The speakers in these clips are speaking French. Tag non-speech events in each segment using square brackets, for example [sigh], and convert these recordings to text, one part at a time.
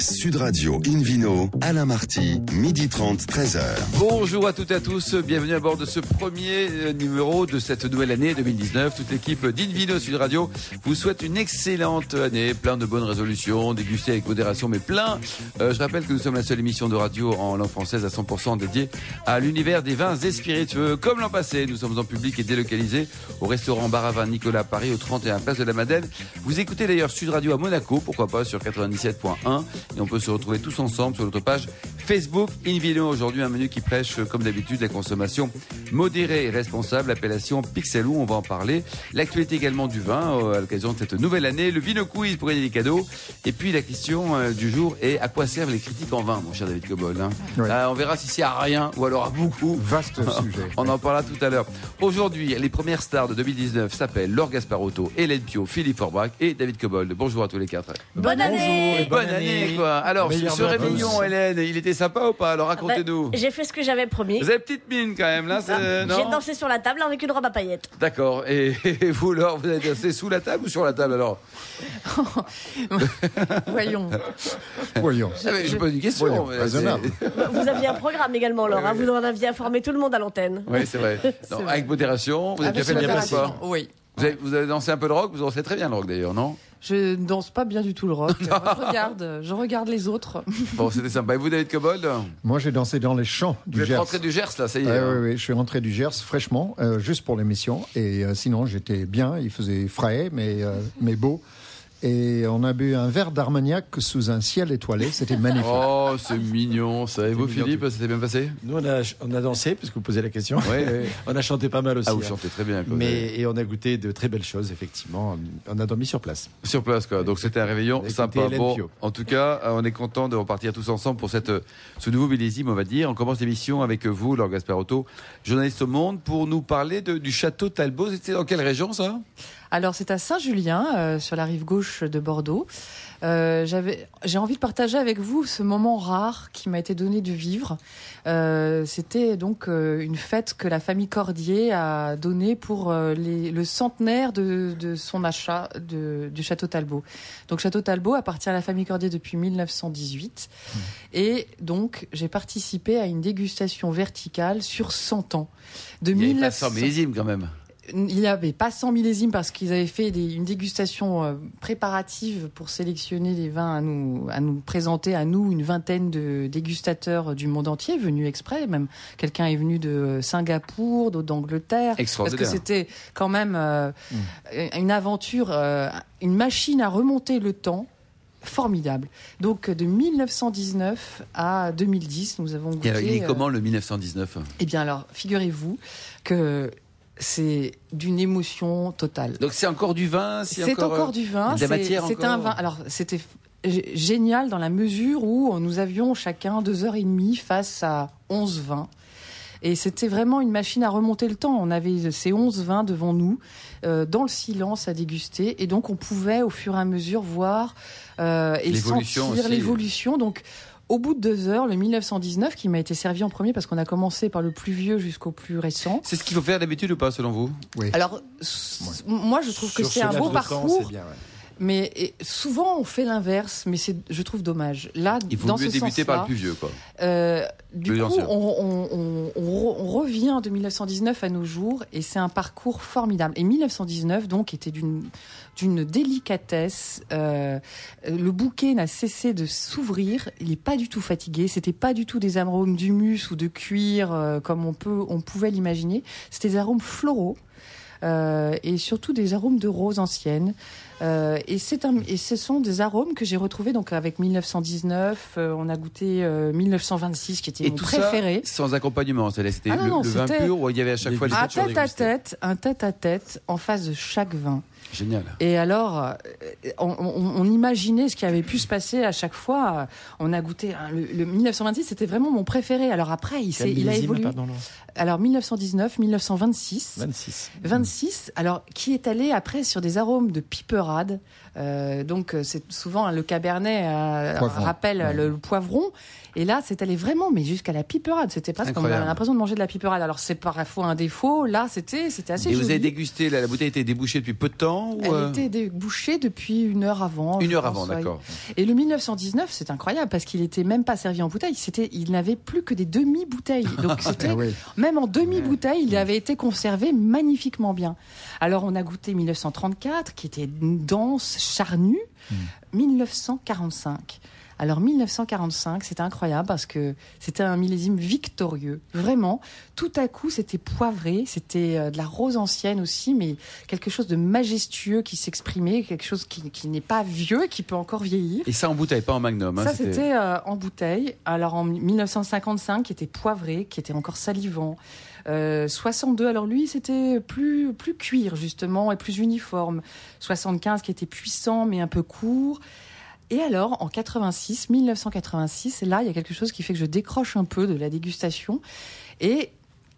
Sud Radio Invino, Alain Marty, midi 30, 13h. Bonjour à toutes et à tous, bienvenue à bord de ce premier euh, numéro de cette nouvelle année 2019. Toute l'équipe d'Invino Sud Radio vous souhaite une excellente année, plein de bonnes résolutions, dégustées avec modération, mais plein. Euh, je rappelle que nous sommes la seule émission de radio en langue française à 100% dédiée à l'univers des vins et spiritueux. Comme l'an passé, nous sommes en public et délocalisés au restaurant Bar Vin Nicolas Paris, au 31 Place de la Madeleine. Vous écoutez d'ailleurs Sud Radio à Monaco, pourquoi pas sur 97.1 et on peut se retrouver tous ensemble sur notre page Facebook Invino. Aujourd'hui, un menu qui prêche, comme d'habitude, la consommation modérée et responsable, appellation Pixelou. On va en parler. L'actualité également du vin euh, à l'occasion de cette nouvelle année. Le Vino Quiz pour gagner des cadeaux. Et puis la question euh, du jour est à quoi servent les critiques en vin, mon cher David Cobol hein? Oui. Euh, On verra si c'est à rien ou alors à beaucoup. Vaste [laughs] sujet. On en parlera tout à l'heure. Aujourd'hui, les premières stars de 2019 s'appellent Laure Gasparotto, Hélène Pio, Philippe Forbach et David Cobold. Bonjour à tous les quatre. Bonne année Bonne, année, quoi. Alors, ce réveillon. Hélène, il était sympa ou pas Alors, racontez-nous. Bah, J'ai fait ce que j'avais promis. Vous avez petite mine quand même, là, Ah, J'ai dansé sur la table avec une robe à paillettes. D'accord. Et, et vous, Laure, vous avez dansé sous la table ou sur la table alors [laughs] Voyons. Voyons. Ah, Je pose une question. Voyons, Vous aviez un programme également, Laure. hein. Vous en aviez informé tout le monde à l'antenne. Oui, c'est vrai. [laughs] Non, avec modération, vous avez bien Avec fait bien. Oui. Vous avez, vous avez dansé un peu de rock, vous dansez très bien le rock d'ailleurs, non? Je ne danse pas bien du tout le rock. je regarde, je regarde les autres. Bon, c'était sympa. Et vous, David Cobold? Moi, j'ai dansé dans les champs Vous du êtes Gers. rentré du Gers, là, ça y est. Hein. oui, oui, je suis rentré du Gers fraîchement, euh, juste pour l'émission. Et euh, sinon, j'étais bien. Il faisait frais, mais, euh, mais beau. Et on a bu un verre d'Armagnac sous un ciel étoilé. C'était magnifique. [laughs] Oh, c'est mignon ça. Et vous, Philippe, ça s'est bien passé? Nous, on a, on a dansé, puisque vous posez la question. Oui, oui. [laughs] On a chanté pas mal aussi. Ah, vous hein. chantez très bien. quoi. Mais, et on a goûté de très belles choses, effectivement. On a dormi sur place. Sur place, quoi. Donc c'était un réveillon sympa. Bon, en tout cas, euh, on est content de repartir tous ensemble pour cette, euh, ce nouveau millésime, on va dire. On commence l'émission avec vous, Laure Gasparotto, journaliste au Monde, pour nous parler de- du château Talbot. C'était dans quelle région, ça? Alors, c'est à Saint-Julien, euh, sur la rive gauche de Bordeaux. Euh, j'avais, j'ai envie de partager avec vous ce moment rare qui m'a été donné de vivre. Euh, c'était donc euh, une fête que la famille Cordier a donnée pour euh, les- le centenaire de, de son achat de- du château Talbot. Donc, château Talbot appartient à la famille Cordier depuis 1918. Et donc, j'ai participé à une dégustation verticale sur 100 ans. De Il y avait pas 1900 100 millésimes, quand même. Il n'y avait pas 100 millésimes parce qu'ils avaient fait des- une dégustation euh, préparative pour sélectionner les vins à nous, à nous présenter à nous une vingtaine de dégustateurs du monde entier venus exprès. Même quelqu'un est venu de Singapour, d'autres d'Angleterre. Parce que c'était quand même euh, une aventure, euh, une machine à remonter le temps. Formidable. Donc de 1919 à 2010, nous avons goûté. Et alors, il est euh, comment le 1919 eh bien alors, figurez-vous que c'est d'une émotion totale. Donc c'est encore du vin C'est encore, encore, euh, du vin. de la matière C'est un vin. Alors c'était génial dans la mesure où nous avions chacun deux heures et demie face à 11 vins. Et c'était vraiment une machine à remonter le temps. On avait ces 11 vins devant nous, euh, dans le silence à déguster. Et donc, on pouvait, au fur et à mesure, voir euh, et sentir l'évolution. Donc, au bout de deux heures, le 1919, qui m'a été servi en premier parce qu'on a commencé par le plus vieux jusqu'au plus récent. C'est ce qu'il faut faire d'habitude ou pas, selon vous? Oui. Alors, moi, je trouve que c'est ce un beau temps, parcours. c'est bien, ouais. Mais et, souvent on fait l'inverse, mais c'est, je trouve dommage. Là, Il faut dans mieux ce débuter par le sens-là, plus vieux, quoi. euh, du Plus coup, on, on- on- on re- on revient de 1919 à nos jours et c'est un parcours formidable. Et 1919, donc, était d'une d'une délicatesse. Euh, le bouquet n'a cessé de s'ouvrir. Il n'est pas du tout fatigué. C'était pas du tout des arômes d'humus ou de cuir euh, comme on peut, on pouvait l'imaginer. C'était des arômes floraux. euh, et surtout des arômes de rose ancienne. Euh, et, c'est un, et ce sont des arômes que j'ai retrouvés donc avec 1919. euh, on a goûté euh, 1926 qui était Et mon tout préféré. ça sans accompagnement. C'était Ah le, non, le vin pur où il y avait à chaque fois les Un tête à tête, un tête à tête en face de chaque vin. Génial. Et alors, euh, on, on- on imaginait ce qui avait pu se passer à chaque fois. On a goûté hein, le, le 1926, c'était vraiment mon préféré. Alors après, il, il a évolué. pardon, Alors 1919, 1926. 26. 26, alors qui est allé après sur des arômes de piperade, Euh, donc euh, c'est souvent hein, le cabernet euh, rappelle Ouais. le, le poivron. Et là, c'est allé vraiment, mais jusqu'à la piperade. C'était presque comme on a l'impression de manger de la piperade. Alors c'est parfois un défaut. Là, c'était c'était assez Et vous avez dégusté, là, la bouteille était débouchée depuis peu de temps ou, Elle était débouchée depuis une heure avant. Une heure pense, avant, ouais. d'accord. Et le 1919, c'est incroyable parce qu'il était même pas servi en bouteille. C'était, il n'avait plus que des demi-bouteilles. [laughs] Donc c'était Ah oui. même en demi-bouteille, il avait été conservé magnifiquement bien. Alors on a goûté 1934, qui était une dense, charnue. 1945. Alors 1945, c'était incroyable parce que c'était un millésime victorieux. Vraiment, tout à coup, c'était poivré, c'était euh, de la rose ancienne aussi, mais quelque chose de majestueux qui s'exprimait, quelque chose qui, qui n'est pas vieux et qui peut encore vieillir. Et ça en bouteille, pas en magnum. hein, Ça, c'était euh, en bouteille. Alors, en 1955, qui était poivré, qui était encore salivant. Euh, 62, alors lui, c'était plus, plus cuir, justement, et plus uniforme. 75, qui était puissant, mais un peu court. Et alors, en 86, 1986, là, il y a quelque chose qui fait que je décroche un peu de la dégustation. Et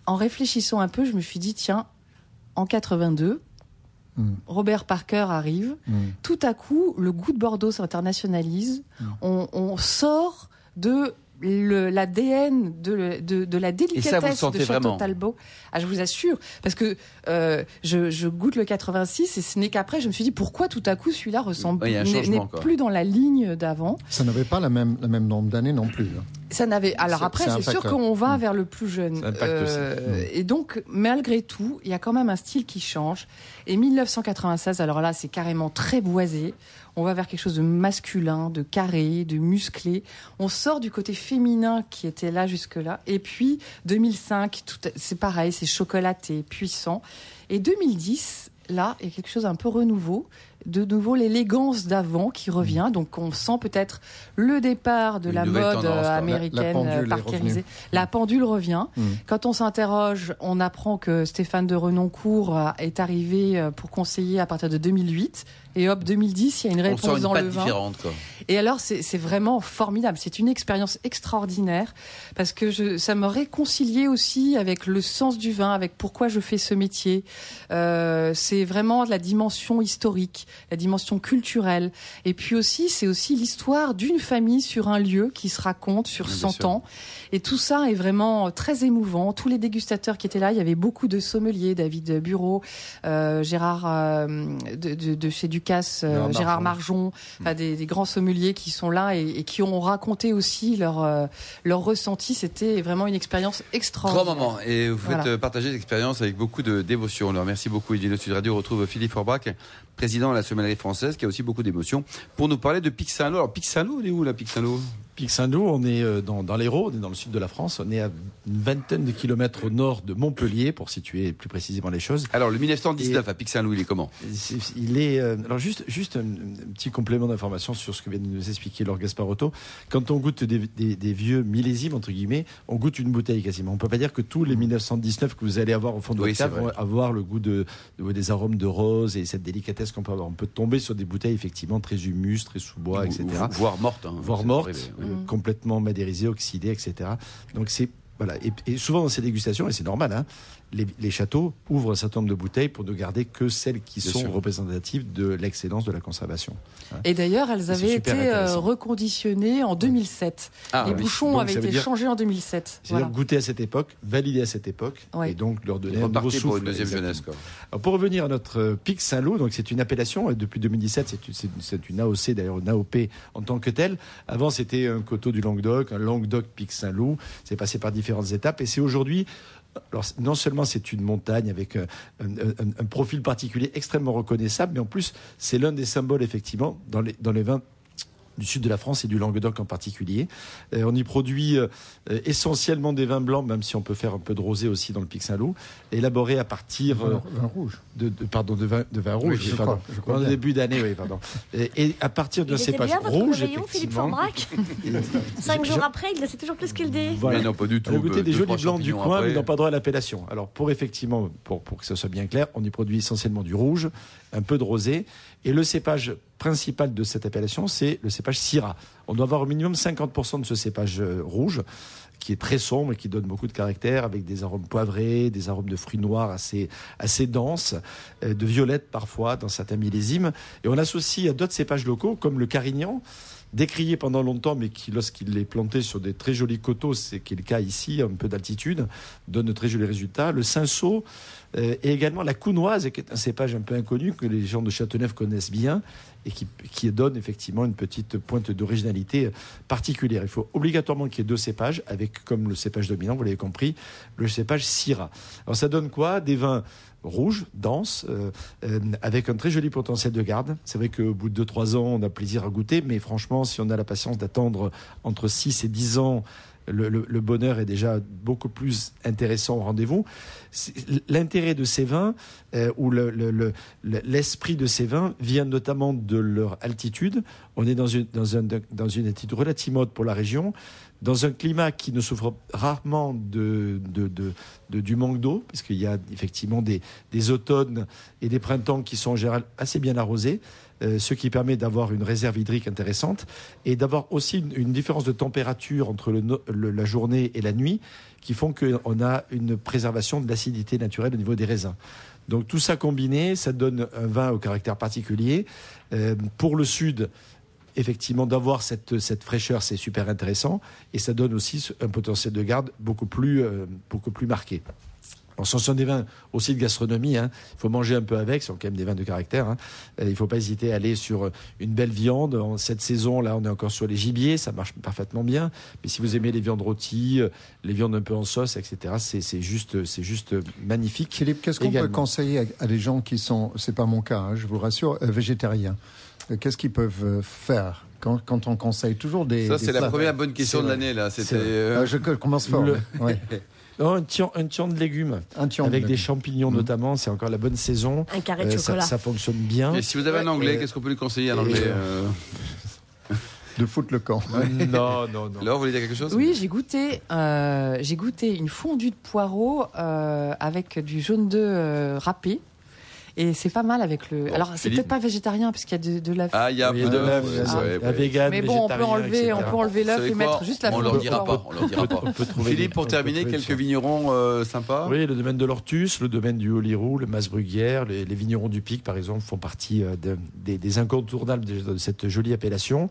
en réfléchissant un peu, je me suis dit, tiens, en 82, Mm. Robert Parker arrive Mm. tout à coup, le goût de Bordeaux s'internationalise. Mm. On, on sort de l'ADN de, de, de la délicatesse ça, vous le sentez de Château vraiment Talbot. Ah, je vous assure, parce que euh, je, je goûte le 86 et ce n'est qu'après je me suis dit pourquoi tout à coup celui-là ressemble n'est- plus dans la ligne d'avant. Ça n'avait pas la même, le même nombre d'années non plus. hein. Ça n'avait. Alors après, c'est sûr qu'on va Mm. vers le plus jeune. Euh, Et donc, malgré tout, il y a quand même un style qui change. Et 1996, alors là, c'est carrément très boisé. On va vers quelque chose de masculin, de carré, de musclé. On sort du côté féminin qui était là jusque-là. Et puis 2005, tout- c'est pareil, c'est chocolaté, puissant. Et 2010, là, il y a quelque chose un peu renouveau. De nouveau, l'élégance d'avant qui revient. Donc, on sent peut-être le départ de Une la mode quoi. euh, La- la américaine euh, revenue. La pendule revient. Mm. Quand on s'interroge, on apprend que Stéphane de Renoncourt euh, est arrivé pour conseiller à partir de 2008. Et hop, 2010, il y a une On réponse sent une dans le vin. différente. Quoi. Et alors, c'est vraiment formidable. C'est une expérience extraordinaire parce que je, ça me réconciliait aussi avec le sens du vin, avec pourquoi je fais ce métier. Euh, c'est vraiment la dimension historique, la dimension culturelle. Et puis aussi, c'est aussi l'histoire d'une famille sur un lieu qui se raconte sur Bien 100 sûr. ans. Et tout ça est vraiment très émouvant. Tous les dégustateurs qui étaient là, il y avait beaucoup de sommeliers, David Bureau, euh, Gérard euh, de, de- de chez Ducasse, euh, Gérard. Marjon, enfin, des, des grands sommeliers qui sont là et, et qui ont raconté aussi leur, euh, leur ressenti. C'était vraiment une expérience Grand extraordinaire. moment. Et vous faites Voilà. euh, partager l'expérience avec beaucoup de dévotion. Alors, merci beaucoup, Edwin Sud Radio. On retrouve Philippe Forbach, président de la Sommellerie française, qui a aussi beaucoup d'émotion, pour nous parler de Saint-Lô. Alors, Saint-Lô, on est où, là, Pic Saint-Lô Pic Saint-Loup, on est euh, dans, dans l'Hérault, on est dans le sud de la France. On est à une vingtaine de kilomètres au nord de Montpellier, pour situer plus précisément les choses. Alors, le 1919 à Pic Saint-Lô, il est comment Il est euh, alors juste juste un, un petit complément d'information sur ce que vient de nous expliquer Laure Gasparotto. Quand on goûte des, des- des vieux millésimes entre guillemets, on goûte une bouteille quasiment. On peut pas dire que tous les 1919 que vous allez avoir au fond de Oui, votre vont avoir le goût de, de- des arômes de rose et cette délicatesse qu'on peut avoir. On peut tomber sur des bouteilles effectivement très humus, très sous bois, etc. Voire morte. hein. voire mortes, oui. Mm. complètement madérisées, oxydées, etc. Donc c'est voilà. Et, et souvent dans ces dégustations, et c'est normal, hein, les, les châteaux ouvrent un certain nombre de bouteilles pour ne garder que celles qui Bien sont sûr. représentatives de l'excellence de la conservation. Et d'ailleurs, elles avaient été euh, reconditionnées en 2007. Ah, Les oui. bouchons Donc, avaient été dire- changés en 2007. C'est-à-dire Voilà. goûter à cette époque, valider à cette époque, Ouais. et donc leur donner un nouveau souffle. pour une deuxième jeunesse. Quoi. Alors, pour revenir à notre euh, Pic Saint-Lô, donc c'est une appellation, et depuis 2017, c'est une, AOC, d'ailleurs une AOP en tant que telle. Avant, c'était un coteau du Languedoc, un Languedoc Pic Saint-Loup. C'est passé par différentes étapes, et c'est aujourd'hui. Non seulement c'est une montagne avec un- un profil particulier extrêmement reconnaissable, mais en plus, c'est l'un des symboles, effectivement, dans les, dans les vins du sud de la France et du Languedoc en particulier. Euh, on y produit euh, essentiellement des vins blancs, même si on peut faire un peu de rosé aussi dans le Pic Saint-Loup, élaborés à partir euh, Vin, vin rouge. de, de- pardon de vin, de vin rouge. Oui, je pardon. crois, je crois En bien. début d'année, oui, pardon. Et, et à partir Il d'un était cépage bien votre rouge, réveillon, Philippe [laughs] [laughs] Cinq jours après, il c'est toujours plus qu'il dit. Voilà. Mais non, pas du tout. On a goûté des jolis blancs du coin, après. mais n'ont pas droit à l'appellation. Alors, pour effectivement, pour, pour que ce soit bien clair, on y produit essentiellement du rouge, un peu de rosé, Et le cépage principal de cette appellation, c'est le cépage Syrah. On doit avoir au minimum 50% de ce cépage euh, rouge qui est très sombre et qui donne beaucoup de caractère, avec des arômes poivrés, des arômes de fruits noirs assez, assez denses, euh, de violette parfois dans certains millésimes. Et on associe à d'autres cépages locaux, comme le carignan, décrié pendant longtemps, mais qui, lorsqu'il est planté sur des très jolis coteaux, c'est qui est le cas ici, un peu d'altitude, donne de très jolis résultats. Le euh, et également la counoise, qui est un cépage un peu inconnu que les gens de Châteauneuf connaissent bien et qui, qui donne effectivement une petite pointe d'originalité particulière. Il faut obligatoirement qu'il y ait deux cépages, avec comme le cépage dominant, vous l'avez compris, le cépage Syrah. Alors ça donne quoi? Des vins rouges, denses, euh, euh, avec un très joli potentiel de garde. C'est vrai qu'au bout de 2-3 ans, on a plaisir à goûter, mais franchement, si on a la patience d'attendre entre 6 et 10 ans le, bonheur est déjà beaucoup plus intéressant au rendez-vous. L'intérêt de ces vins, euh, ou l'esprit de ces vins, vient notamment de leur altitude. On est dans une, dans, un, dans une altitude relativement haute pour la région, dans un climat qui ne souffre rarement de, du manque d'eau, parce qu'il y a effectivement des, des automnes et des printemps qui sont en général assez bien arrosés. Euh, ce qui permet d'avoir une réserve hydrique intéressante et d'avoir aussi une, différence de température entre la journée et la nuit qui font qu'on a une préservation de l'acidité naturelle au niveau des raisins. Donc tout ça combiné, ça donne un vin au caractère particulier. Euh, pour le sud, effectivement, d'avoir cette, fraîcheur, c'est super intéressant. Et ça donne aussi un potentiel de garde beaucoup plus, euh, beaucoup plus marqué ce sont des vins aussi de gastronomie. Hein. Il faut manger un peu avec. Ce sont quand même des vins de caractère. Hein. Euh, il ne faut pas hésiter à aller sur euh, une belle viande. En cette saison, là, on est encore sur les gibiers. Ça marche parfaitement bien. Mais si vous aimez les viandes rôties, les viandes un peu en sauce, etc., c'est juste, c'est juste magnifique. Philippe, qu'est-ce qu'on peut conseiller à, des gens qui sont, c'est pas mon cas, hein, je vous rassure, végétariens? Qu'est-ce qu'ils peuvent faire quand, on conseille toujours des. Ça, c'est la première bonne question de l'année, là. C'était. je commence fort. Non, [laughs] un tian, de légumes. avec des champignons mmh. notamment, c'est encore la bonne saison. Un carré de euh, chocolat. Ça, fonctionne bien. Et si vous avez un anglais, qu'est-ce qu'on peut lui conseiller un anglais euh De foutre le camp. [laughs] non, non, non. Alors, vous voulez dire quelque chose? Oui, j'ai goûté, euh, j'ai goûté une fondue de poireaux avec du jaune d'œuf râpé. Et c'est pas mal avec le. Alors, c'est peut-être pas végétarien, parce qu'il y a de, de la. Ah, il y a un peu de la vegan, Mais bon, on peut enlever, on peut enlever l'œuf et mettre juste la On leur dira pas. On leur dira pas. Philippe, pour terminer, quelques vignerons euh, sympas. Oui, le domaine de l'Ortus, le domaine du Holirou, le Masbruguière, les, les vignerons du Pic, par exemple, font partie euh, des incontournables de cette jolie appellation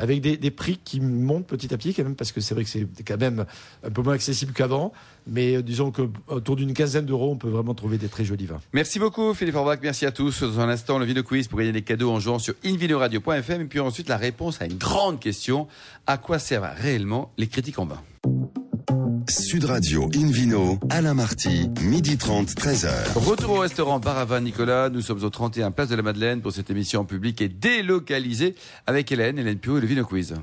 avec des, prix qui montent petit à petit quand même, parce que c'est vrai que c'est quand même un peu moins accessible qu'avant. Mais euh, disons qu'autour d'une quinzaine d'euros, on peut vraiment trouver des très jolis vins. Merci beaucoup Philippe Orbach, merci à tous. Dans un instant, le Vino Quiz pour gagner des cadeaux en jouant sur invinoradio.fm. Et puis ensuite, la réponse à une grande question. À quoi servent réellement les critiques en vin? Sud Radio Invino, Alain Marty, midi 30, 13h. Retour au restaurant Baravin Nicolas. Nous sommes au 31 Place de la Madeleine pour cette émission en public et délocalisée avec Hélène, Hélène Pio et le Vino Quiz.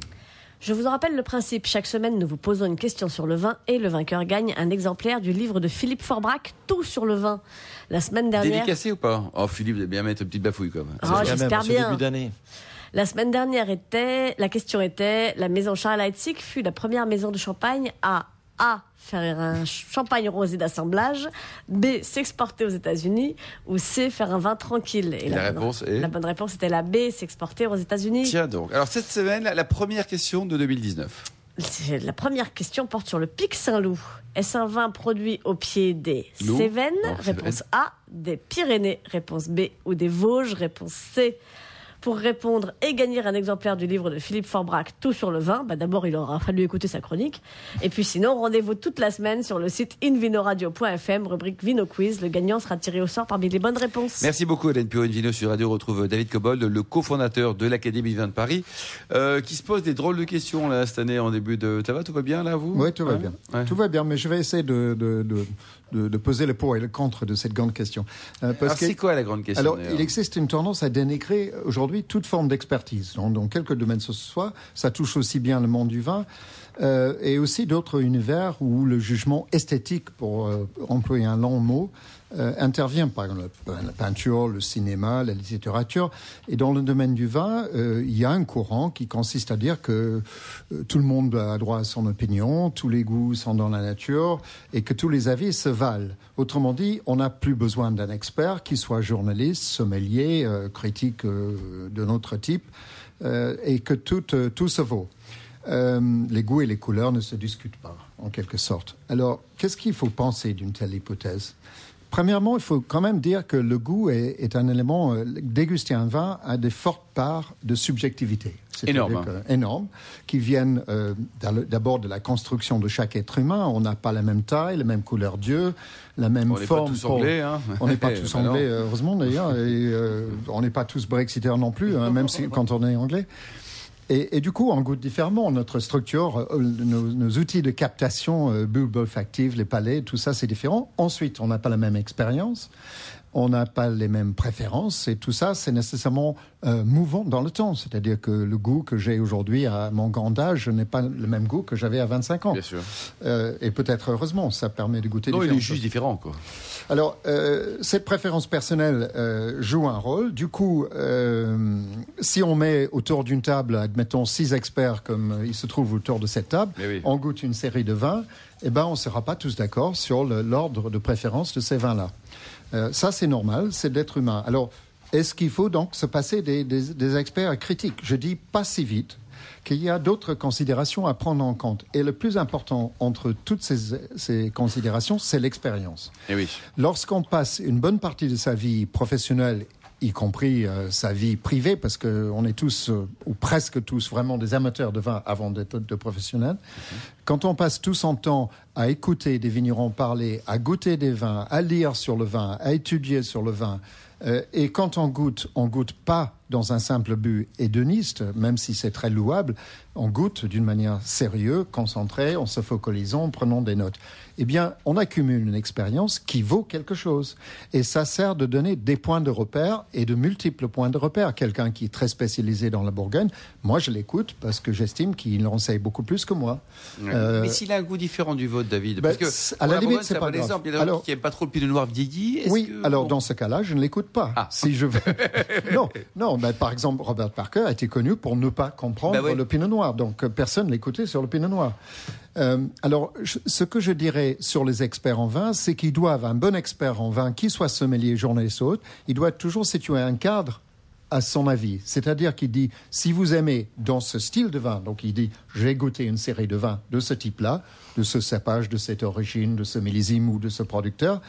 Je vous en rappelle le principe. Chaque semaine, nous vous posons une question sur le vin et le vainqueur gagne un exemplaire du livre de Philippe Forbrac, Tout sur le vin. La semaine dernière. Dédicacé ou pas? Oh, Philippe, vous bien mettre une petite bafouille comme. Oh, j'espère bien. Début La semaine dernière était, la question était, la maison Charles Heitzig fut la première maison de champagne à a. Faire un champagne rosé d'assemblage. B. S'exporter aux États-Unis. Ou C. Faire un vin tranquille. Et, la, réponse est La bonne réponse était la B. S'exporter aux États-Unis. Tiens donc. Alors cette semaine, la première question de 2019. La première question porte sur le Pic Saint-Loup. Est-ce un vin produit au pied des Cévennes Réponse A. Des Pyrénées Réponse B. Ou des Vosges? Réponse C pour répondre et gagner un exemplaire du livre de Philippe Forbrac, Tout sur le vin. Bah, D'abord, il aura fallu écouter sa chronique. Et puis sinon, rendez-vous toute la semaine sur le site invinoradio.fm, rubrique Vino Quiz. Le gagnant sera tiré au sort parmi les bonnes réponses. Merci beaucoup, Hélène Pio. Invino sur Radio retrouve David Cobold, le cofondateur de l'Académie Vin de Paris, euh, qui se pose des drôles de questions là, cette année en début de. Ça va, tout va bien là, vous? Oui, tout va bien. Tout va bien, mais je vais essayer de, de, de de, poser le pour et le contre de cette grande question. Euh, alors, c'est quoi la grande question Alors, il existe une tendance à dénigrer aujourd'hui toute forme d'expertise. Dans, dans, quelques domaines ce soit, ça touche aussi bien le monde du vin euh, et aussi d'autres univers où le jugement esthétique, pour euh, employer un long mot, euh, intervient par exemple la peinture, le cinéma, la littérature. Et dans le domaine du vin, euh, il y a un courant qui consiste à dire que euh, tout le monde a droit à son opinion, tous les goûts sont dans la nature et que tous les avis se valent. Autrement dit, on n'a plus besoin d'un expert qui soit journaliste, sommelier, critique de notre type et que tout, tout se vaut. les goûts et les couleurs ne se discutent pas, en quelque sorte. Alors, qu'est-ce qu'il faut penser d'une telle hypothèse? Premièrement, il faut quand même dire que le goût est, un élément. Euh, déguster un vin a des fortes parts de subjectivité. Énorme. énorme, qui viennent euh, d'abord de la construction de chaque être humain. On n'a pas la même taille, la même couleur d'yeux, la même forme. On n'est pas tous anglais. Hein. [laughs] On n'est pas [laughs] tous bah anglais, heureusement d'ailleurs. Et euh, on n'est pas tous brexiteurs non plus, hein, [laughs] même si, quand on est anglais. Et, du coup, on goûte différemment. Notre structure, euh, nos, outils de captation, euh, bulbe les palais, tout ça, c'est différent. Ensuite, on n'a pas la même expérience on n'a pas les mêmes préférences et tout ça, c'est nécessairement euh, mouvant dans le temps. C'est-à-dire que le goût que j'ai aujourd'hui à mon grand âge n'est pas le même goût que j'avais à 25 ans. Bien sûr. Euh, et peut-être heureusement, ça permet de goûter. Non, il est juste différent, quoi. Alors, euh, cette préférence personnelle joue un rôle. Du coup, si on met autour d'une table, admettons six experts comme il se trouve autour de cette table, on goûte une série de vins, eh ben, on ne sera pas tous d'accord sur l'ordre de préférence de ces vins-là. Euh, ça, c'est normal, c'est d'être humain. Alors, est-ce qu'il faut donc se passer des, experts critiques? Je dis pas si vite qu'il y a d'autres considérations à prendre en compte. Et le plus important entre toutes ces, considérations, c'est l'expérience. Eh oui. Lorsqu'on passe une bonne partie de sa vie professionnelle y compris euh, sa vie privée, parce qu'on est tous, euh, ou presque tous, vraiment des amateurs de vin avant d'être de professionnels. Mhm. Quand on passe tout son temps à écouter des vignerons parler, à goûter des vins, à lire sur le vin, à étudier sur le vin, euh, et quand on goûte, on goûte pas dans un simple but hédoniste, même si c'est très louable, on goûte d'une manière sérieuse, concentrée, en se focalisant, en prenant des notes eh bien, on accumule une expérience qui vaut quelque chose. Et ça sert de donner des points de repère et de multiples points de repère. Quelqu'un qui est très spécialisé dans la Bourgogne, moi, je l'écoute parce que j'estime qu'il en sait beaucoup plus que moi. Euh, Mais s'il a un goût différent du vôtre, David, parce ben, que à la limite, c'est pas grave. Exemple. Il y a alors, qui n'aime pas trop le pinot noir vieilli. Oui, alors dans ce cas-là, je ne l'écoute pas. Ah. Si je veux. [laughs] non, non. Mais par exemple, Robert Parker a été connu pour ne pas comprendre ben le pinot noir, donc euh, personne l'écoutait sur le pinot noir. Euh, alors, ce que je dirais sur les experts en vin, c'est qu'ils doivent, un bon expert en vin, qui soit sommelier, journaliste ou autre, il doit toujours situer un cadre à son avis. C'est-à-dire qu'il dit, si vous aimez dans ce style de vin, donc il dit, j'ai goûté une série de vins de ce type-là, de ce cépage, de cette origine, de ce millésime ou de ce producteur,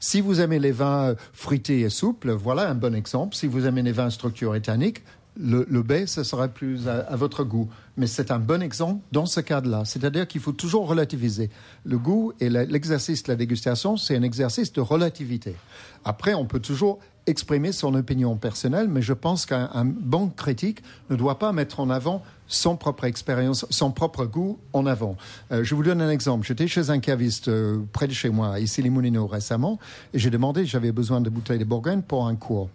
si vous aimez les vins fruités et souples, voilà un bon exemple. Si vous aimez les vins structure éthanique, le, B, ce serait plus à, votre goût. Mais c'est un bon exemple dans ce cadre-là. C'est-à-dire qu'il faut toujours relativiser. Le goût et l'exercice de la dégustation, c'est un exercice de relativité. Après, on peut toujours exprimer son opinion personnelle, mais je pense qu'un bon critique ne doit pas mettre en avant son propre expérience, son propre goût en avant. Euh, je vous donne un exemple. J'étais chez un caviste euh, près de chez moi, ici les Moulineaux récemment, et j'ai demandé, j'avais besoin de bouteilles de Bourgogne pour un cours.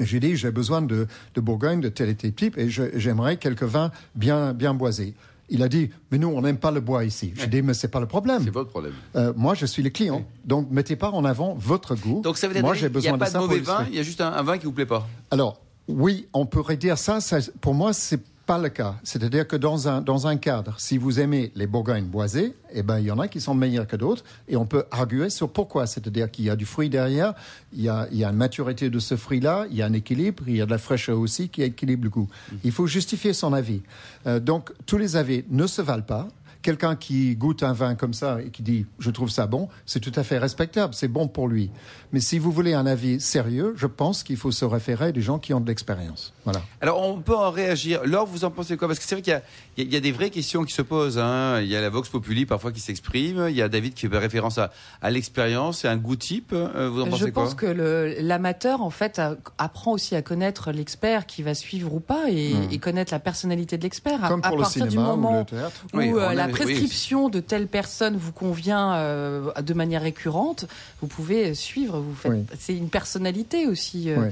J'ai dit, j'ai besoin de, Bourgogne de tel et tel type et j'aimerais quelques vins bien, bien boisés. Il a dit, mais nous, on n'aime pas le bois ici. J'ai dit, mais c'est pas le problème. C'est votre problème. Euh, moi, je suis le client. Donc, mettez pas en avant votre goût. Donc, ça veut dire moi, j'ai besoin n'y a pas de, mauvais vin, il y a juste un, vin qui vous plaît pas. Alors, oui, on pourrait dire ça. ça pour moi, c'est pas le cas. C'est-à-dire que dans un, dans un cadre, si vous aimez les Bourgognes boisés, eh ben, il y en a qui sont meilleurs que d'autres et on peut arguer sur pourquoi. C'est-à-dire qu'il y a du fruit derrière, il y a, il y a une maturité de ce fruit-là, il y a un équilibre, il y a de la fraîcheur aussi qui équilibre le goût. Il faut justifier son avis. Euh, donc, tous les avis ne se valent pas quelqu'un qui goûte un vin comme ça et qui dit je trouve ça bon, c'est tout à fait respectable, c'est bon pour lui. Mais si vous voulez un avis sérieux, je pense qu'il faut se référer à des gens qui ont de l'expérience. Voilà. Alors on peut en réagir. Laure, vous en pensez quoi? Parce que c'est vrai qu'il y, a des vraies questions qui se posent. Hein. Il y a la Vox Populi parfois qui s'exprime. Il y a David qui fait référence à, l'expérience et un goût type. Euh, vous en pensez quoi? Je pense que l'amateur en fait apprend aussi à connaître l'expert qui va suivre ou pas et, hmm. connaître la personnalité de l'expert. Comme pour le cinéma ou le théâtre. Où, euh, la prescription de telle personne vous convient euh, de manière récurrente, vous pouvez suivre. Vous faites, c'est une personnalité aussi. Euh,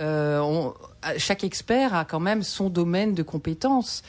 euh, chaque expert a quand même son domaine de compétences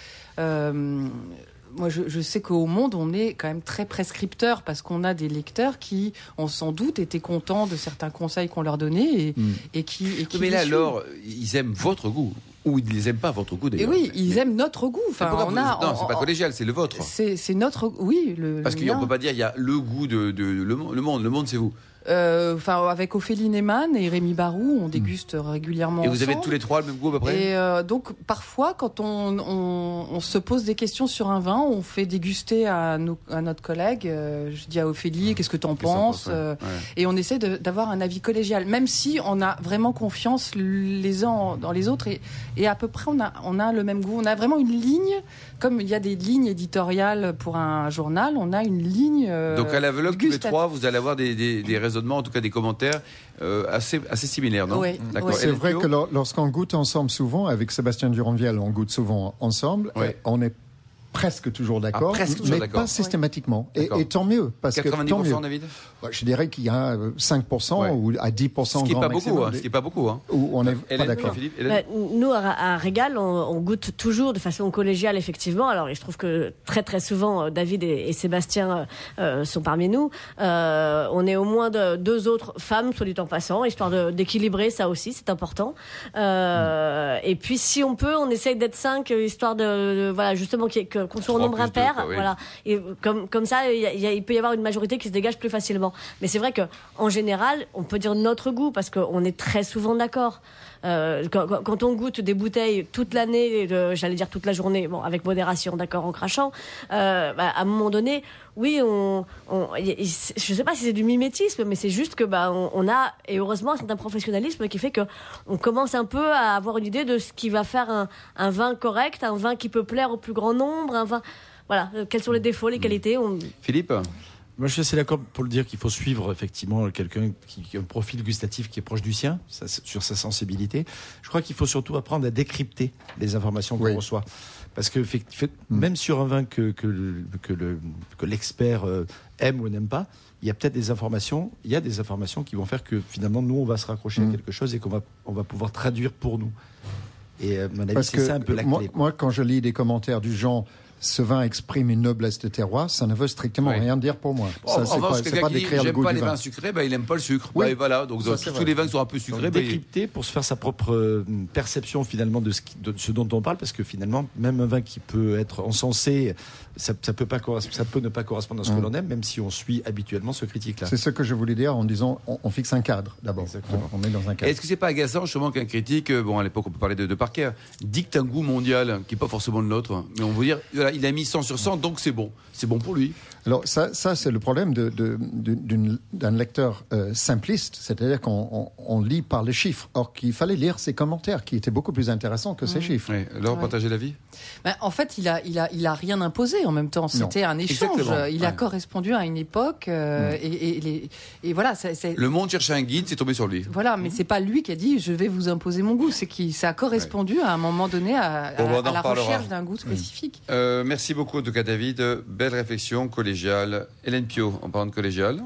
moi, je, sais qu'au monde, on est quand même très prescripteur parce qu'on a des lecteurs qui ont sans doute été contents de certains conseils qu'on leur donnait et, et qui. Et qui mais là, alors, ils aiment votre goût ou ils les aiment pas votre goût d'ailleurs. Et oui, ils aiment notre goût. Enfin, on a, non, c'est pas collégial, c'est le vôtre. C'est notre, oui, le. Parce qu'on peut pas dire il y a le goût de, de le monde. Le monde, c'est vous. Euh, enfin, avec Ophélie Neyman et Rémi Barou, on déguste régulièrement. Et vous avez tous les trois le même goût à peu près Et euh, donc, parfois, quand on, on, se pose des questions sur un vin, on fait déguster à, à notre collègue. Euh, je dis à Ophélie, qu'est-ce que tu en penses Et on essaie d'avoir un avis collégial, même si on a vraiment confiance les uns dans les autres. Et, et à peu près, on a, on a le même goût. On a vraiment une ligne, comme il y a des lignes éditoriales pour un journal, on a une ligne. donc, à l'aveugle, tous les trois, vous allez avoir des, des, des en tout cas des commentaires euh, assez, assez similaires, non? Oui. C'est vrai que lorsqu'on goûte ensemble souvent, avec Sébastien Duranviel, on goûte souvent ensemble, on est presque toujours ah, d'accord, mais pas systématiquement. Et, tant mieux. Parce 90% que, mieux. David bah, Je dirais qu'il y a 5% ou à 10% ce qui n'est pas, beaucoup, hein, ce qui est pas beaucoup. Hein. Où on n'est pas d'accord. Bah, nous, à, Régal, on, goûte toujours de façon collégiale, effectivement. Alors, il se trouve que très très souvent, euh, David et, Sébastien euh, sont parmi nous. Euh, on est au moins de, deux autres femmes, soit du temps passant, histoire d'équilibrer ça aussi, c'est important. Euh, Et puis, si on peut, on essaye d'être cinq, histoire de, voilà, justement, que qu'on soit en nombre impair, voilà. Et comme comme ça, il, peut y avoir une majorité qui se dégage plus facilement. Mais c'est vrai que en général, on peut dire notre goût parce qu'on est très souvent d'accord. Euh, quand, on goûte des bouteilles toute l'année, j'allais dire toute la journée, bon, avec modération, d'accord, en crachant, euh, bah, à un moment donné, oui, on, on je sais pas si c'est du mimétisme, mais c'est juste que bah, on, a, et heureusement, c'est un professionnalisme qui fait que on commence un peu à avoir une idée de ce qui va faire un, un vin correct, un vin qui peut plaire au plus grand nombre, un vin, voilà, euh, quels sont les défauts, les qualités. On... Philippe moi, je suis assez d'accord pour le dire qu'il faut suivre effectivement quelqu'un qui, a un profil gustatif qui est proche du sien, sur sa sensibilité. Je crois qu'il faut surtout apprendre à décrypter les informations qu'on reçoit. Parce que mm. même sur un vin que, que, l'expert euh, aime ou n'aime pas, il y a peut-être des informations, il y a des informations qui vont faire que finalement, nous, on va se raccrocher à mm. quelque chose et qu'on va, on va pouvoir traduire pour nous. Et euh, c'est ça un peu la clé. Moi, quand je lis des commentaires du genre ce vin exprime une noblesse de terroir, ça ne veut strictement rien dire pour moi. Ça, c'est pas, c'est pas décrire le goût pas les vins sucrés, bah, il n'aime pas le sucre. Oui. Bah, voilà, donc, tous les vins qui sont un peu sucrés. Donc, bah, décrypter pour se faire sa propre euh, perception finalement de ce, de ce, dont on parle, parce que finalement, même un vin qui peut être encensé, ça, ça peut, pas, ça peut ne pas correspondre à ce que mm. l'on aime, même si on suit habituellement ce critique-là. C'est ce que je voulais dire en disant on, fixe un cadre d'abord. On, on, est dans un cadre. Est-ce que c'est pas agaçant justement qu'un critique, euh, bon à l'époque on peut parler de, de Parker, dicte un goût mondial qui n'est pas forcément le nôtre, mais on veut dire voilà, il a mis 100 sur 100 donc c'est bon. C'est bon pour lui. Alors ça, ça c'est le problème d'un lecteur euh, simpliste, c'est-à-dire qu'on lit par les chiffres, or qu'il fallait lire ses commentaires, qui étaient beaucoup plus intéressants que ces mmh. chiffres. Oui. Alors, partagez l'avis? Ben, En fait, il a, il, a, il a rien imposé en même temps. C'était un échange. Il a correspondu à une époque. Euh, mmh. et, et, voilà. Le monde cherchait un guide, c'est tombé sur lui. Voilà, mais mmh. c'est pas lui qui a dit je vais vous imposer mon goût. C'est qui ça a correspondu à un moment donné à, la recherche d'un goût spécifique. Euh, merci beaucoup, en tout cas, David. Belle réflexion collégiale. Hélène Pio, en parlant de collégial.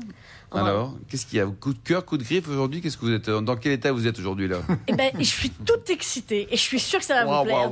Alors, qu'est-ce qu'il y a Coup de cœur, coup de griffe aujourd'hui Qu'est-ce que vous êtes Dans quel état vous êtes aujourd'hui là? Eh ben, je suis toute excitée et je suis sûre que ça va vous plaire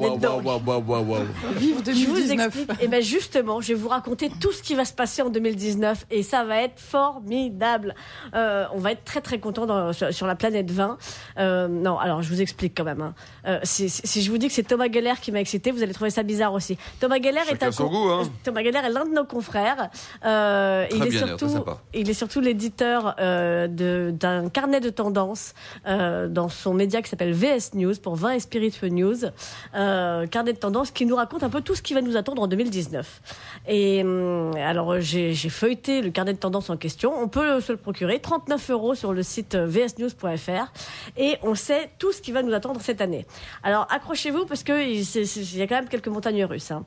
Vive 2019. Je vous explique. Eh ben, justement, je vais vous raconter tout ce qui va se passer en 2019 et ça va être formidable. Euh, on va être très très content sur, la planète 20. Euh, non, alors je vous explique quand même. Hein. Euh, si, je vous dis que c'est Thomas Geller qui m'a excité, vous allez trouver ça bizarre aussi. Thomas Geller est un hein. Thomas Geller est l'un de nos confrères. il, est surtout, il est surtout l'éditeur euh, d'un carnet de tendances euh, dans son média qui s'appelle VS News pour 20 et Spiritual News. Euh, carnet de tendances qui nous raconte un peu tout ce qui va nous attendre en 2019. Et hum, alors j'ai feuilleté le carnet de tendances en question. On peut se le procurer, 39 euros sur le site vsnews.fr et on sait tout ce qui va nous attendre cette année. Alors accrochez-vous parce que il y a quand même quelques montagnes russes. Hein.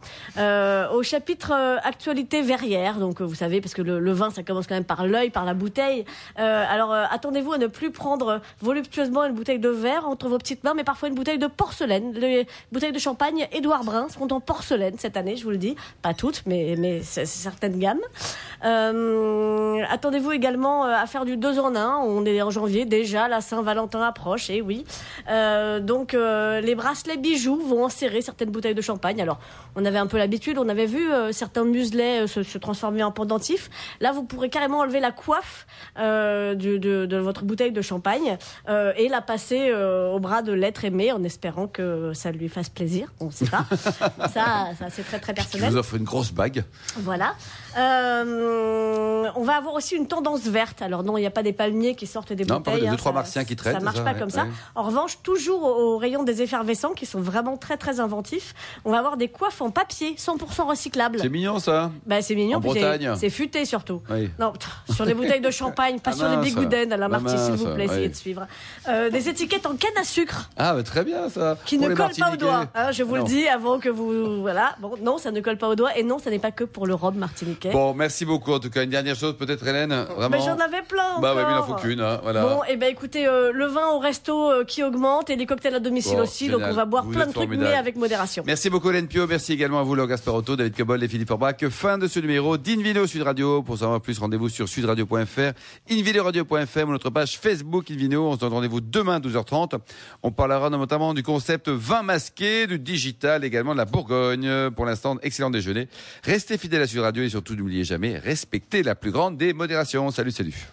au chapitre actualité verrière, donc vous savez parce que le vin ça commence quand même par l'œil, par la bouche bouteille. alors attendez-vous à ne plus prendre voluptueusement une bouteille de verre entre vos petites mains, mais parfois une bouteille de porcelaine. Les bouteilles de champagne Édouard Brun seront en porcelaine cette année, je vous le dis. Pas toutes, mais, certaines gammes. attendez-vous également à faire du 2 en 1. On est en janvier déjà, la Saint-Valentin approche, et oui. donc les bracelets bijoux vont enserrer certaines bouteilles de champagne. Alors on avait un peu l'habitude, on avait vu certains muselets se, se, transformer en pendentifs. Là, vous pourrez carrément enlever la coiffe de, de, votre bouteille de champagne et la passer au bras de l'être aimé en espérant que ça lui fasse plaisir. On ne sait pas. [laughs] ça, ça c'est très très personnel. Je vous offre une grosse bague. Voilà. Euh, on va avoir aussi une tendance verte. Alors non, il n'y a pas des palmiers qui sortent des non, bouteilles. Non, a deux, trois martiens qui traînent. Ça marche pas comme ça. En revanche, toujours au, rayon des effervescents qui sont vraiment très très inventifs, on va avoir des coiffes en papier 100% recyclables. C'est mignon ça. Bah, c'est mignon. En Bretagne. C'est futé surtout. Non, sur les bouteilles de champagne, pas ah sur les bigoudens à la Marty, s'il vous plaît, essayez de suivre. Euh, des étiquettes en canne à sucre. Ah, bah, très bien ça. Qui ne collent pas au doigt. Hein, je vous le dis avant que vous. Voilà. Bon, non, ça ne colle pas au doigt. Et non, ça n'est pas que pour le rhum martiniquais. Bon, merci beaucoup. En tout cas, une dernière chose, peut-être, Hélène. Vraiment. j'en avais plein. Bah, ouais, mais il n'en faut qu'une. Hein, voilà. Bon, et eh ben écoutez, euh, le vin au resto euh, qui augmente et les cocktails à domicile aussi. Donc, on va boire plein de trucs, mais avec modération. Merci beaucoup, Hélène Pio. Merci également à vous, Laure Gasparotto, David Cobol et Philippe Orbach. Fin de ce numéro d'Invino Sud Radio. Pour savoir plus, rendez-vous sur sudradio.fr, invinoradio.fr ou notre page Facebook Invino. On se donne rendez-vous demain, 12h30. On parlera notamment du concept vin masqué, du digital, également de la Bourgogne. Pour l'instant, excellent déjeuner. Restez fidèles à Sud Radio et n'oubliez jamais, respectez la plus grande des modérations. Salut, salut.